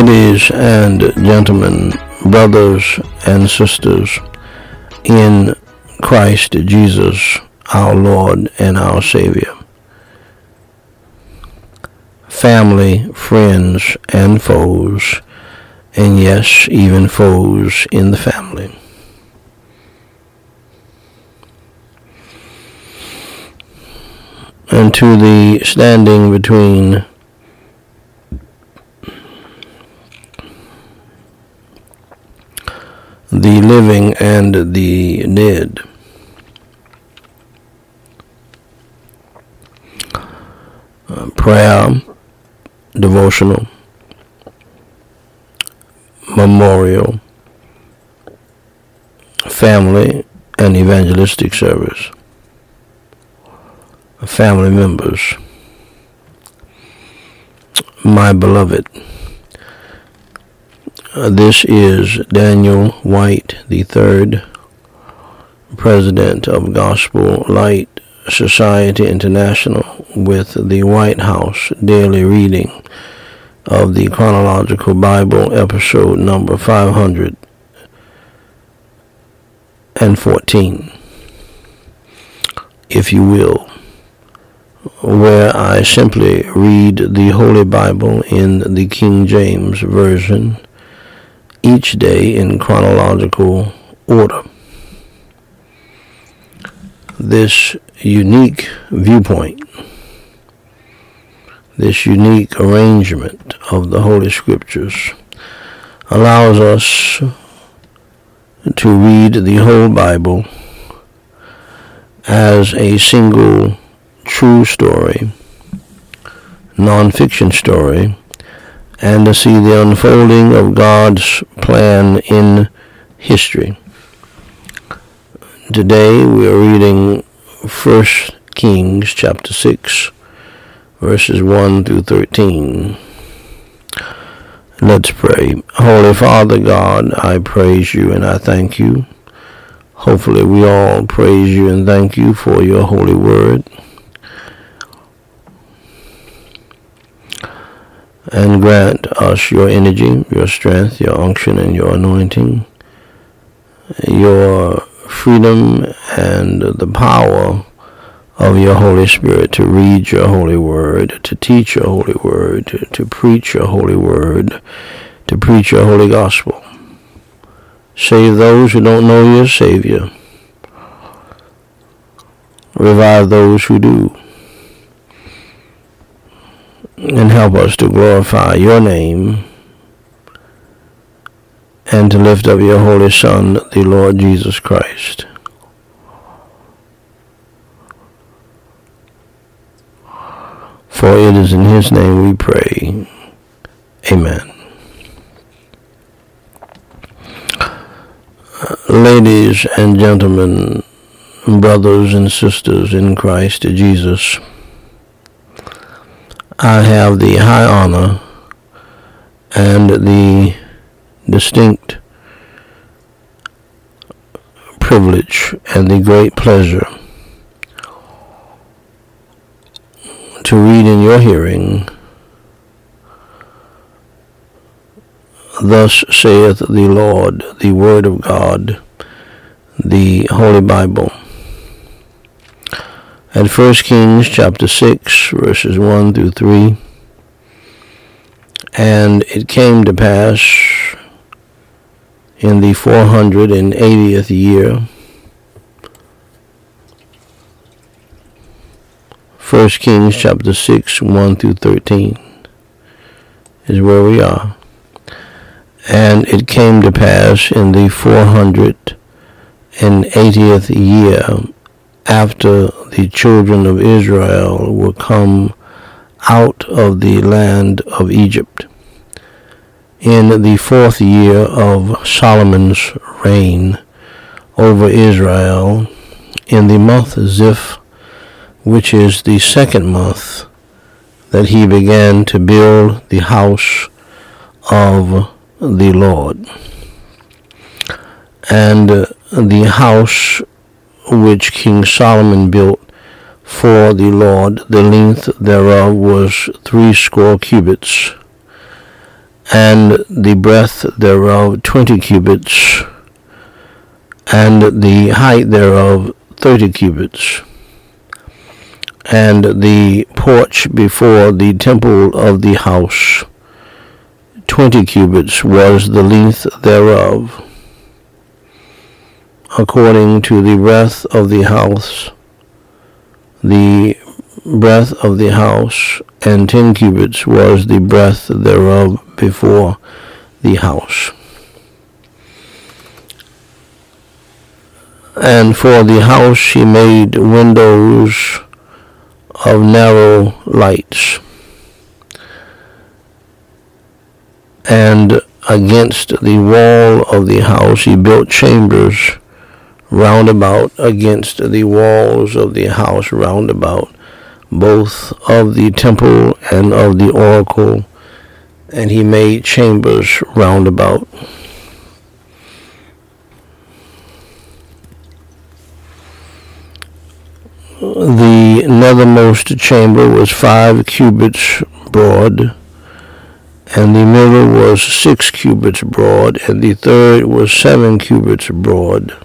Ladies and gentlemen, brothers and sisters in Christ Jesus, our Lord and our Savior, family, friends, and foes, and yes, even foes in the family. And to the standing between the living and the dead. Uh, prayer, devotional, memorial, family, and evangelistic service. Family members, my beloved. Uh, this is Daniel Whyte the third President of Gospel Light Society International, with the Whyte House Daily Reading of the Chronological Bible, episode number 514, if you will, where I simply read the Holy Bible in the King James Version each day in chronological order. This unique viewpoint, this unique arrangement of the Holy Scriptures allows us to read the whole Bible as a single true story, non-fiction story, and to see the unfolding of God's plan in history. Today we are reading 1 Kings chapter 6 verses 1 through 13. Let's pray. Holy Father God, I praise you and I thank you. Hopefully we all praise you and thank you for your holy word. And grant us your energy, your strength, your unction, and your anointing, your freedom and the power of your Holy Spirit to read your holy word, to teach your holy word, to, to preach your holy word, to preach your holy gospel. Save those who don't know your Savior. Revive those who do and help us to glorify your name and to lift up your holy Son, the Lord Jesus Christ. For it is in his name we pray. Amen. ladies and gentlemen, brothers and sisters in Christ Jesus, I have the high honor and the distinct privilege and the great pleasure to read in your hearing, Thus saith the Lord, the Word of God, the Holy Bible at 1 Kings chapter 6, verses 1 through 3. And it came to pass in the 480th year, 1 Kings chapter 6, 1 through 13 is where we are. And it came to pass in the 480th year after the children of Israel were come out of the land of Egypt. In the fourth year of Solomon's reign over Israel, in the month Zif, which is the second month, that he began to build the house of the Lord. And the house which King Solomon built for the Lord. The length thereof was threescore cubits, and the breadth thereof twenty cubits, and the height thereof thirty cubits. And the porch before the temple of the house, twenty cubits was the length thereof, according to the breadth of the house, the breadth of the house, and ten cubits was the breadth thereof before the house. And for the house he made windows of narrow lights. And against the wall of the house he built chambers round about against the walls of the house round about both of the temple and of the oracle, and he made chambers round about. The nethermost chamber was five cubits broad, and the middle was six cubits broad, and the third was seven cubits broad.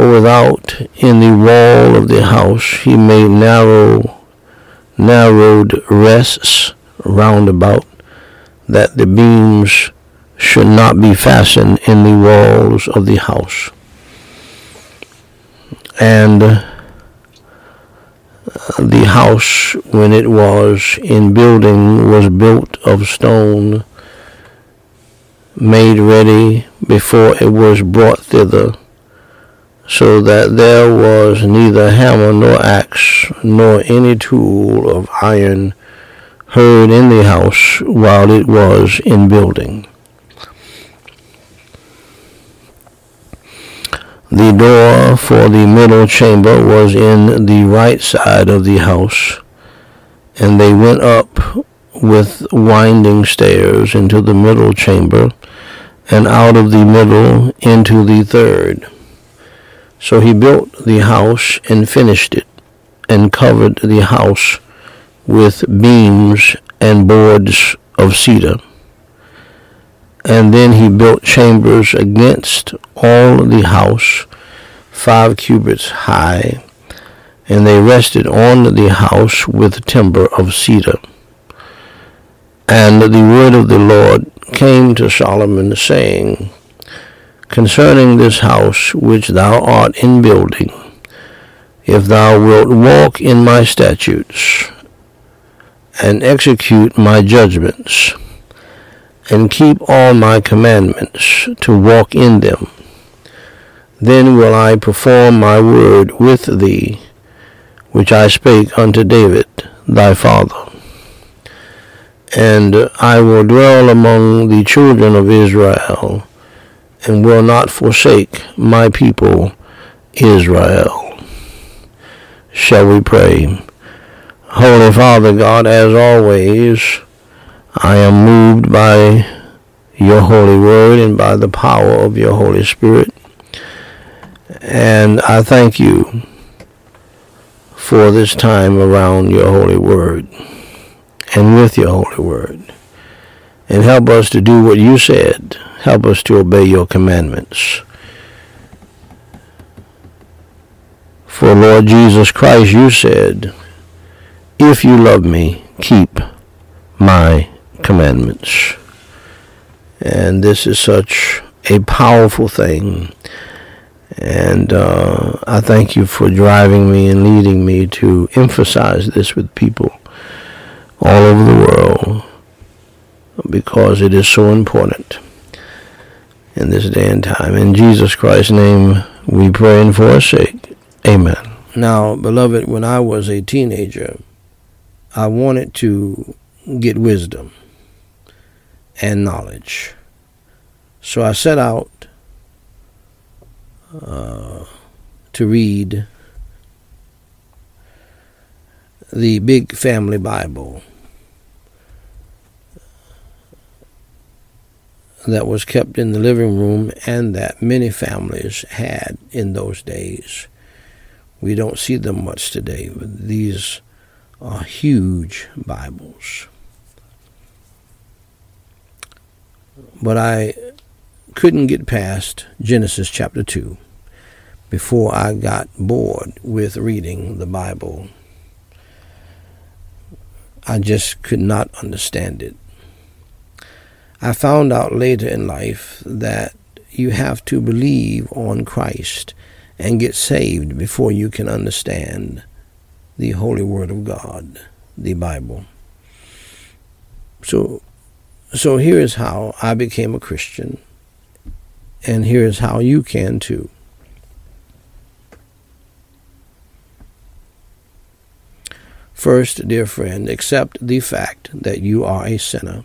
For without in the wall of the house he made narrow, narrowed rests round about, that the beams should not be fastened in the walls of the house. And uh, the house, when it was in building, was built of stone, made ready before it was brought thither so that there was neither hammer nor axe nor any tool of iron heard in the house while it was in building. The door for the middle chamber was in the right side of the house, and they went up with winding stairs into the middle chamber, and out of the middle into the third. So he built the house and finished it, and covered the house with beams and boards of cedar. And then he built chambers against all the house, five cubits high, and they rested on the house with timber of cedar. And the word of the Lord came to Solomon, saying, concerning this house which thou art in building, if thou wilt walk in my statutes, and execute my judgments, and keep all my commandments to walk in them, then will I perform my word with thee, which I spake unto David thy father. And I will dwell among the children of Israel, and will not forsake my people Israel. Shall we pray? Holy Father God, as always, I am moved by your holy word and by the power of your Holy Spirit. And I thank you for this time around your holy word and with your holy word. And help us to do what you said Help us to obey your commandments. For Lord Jesus Christ, you said, If you love me, keep my commandments. And this is such a powerful thing. And uh, I thank you for driving me and leading me to emphasize this with people all over the world because it is so important in this day and time. In Jesus Christ's name, we pray and for our sake. Amen. Now, beloved, when I was a teenager, I wanted to get wisdom and knowledge. So I set out uh, to read the Big Family Bible that was kept in the living room and that many families had in those days. We don't see them much today, these are huge Bibles. But I couldn't get past Genesis chapter 2 before I got bored with reading the Bible. I just could not understand it. I found out later in life that you have to believe on Christ and get saved before you can understand the Holy Word of God, the Bible. So, so here is how I became a Christian, and here is how you can too. First, dear friend, accept the fact that you are a sinner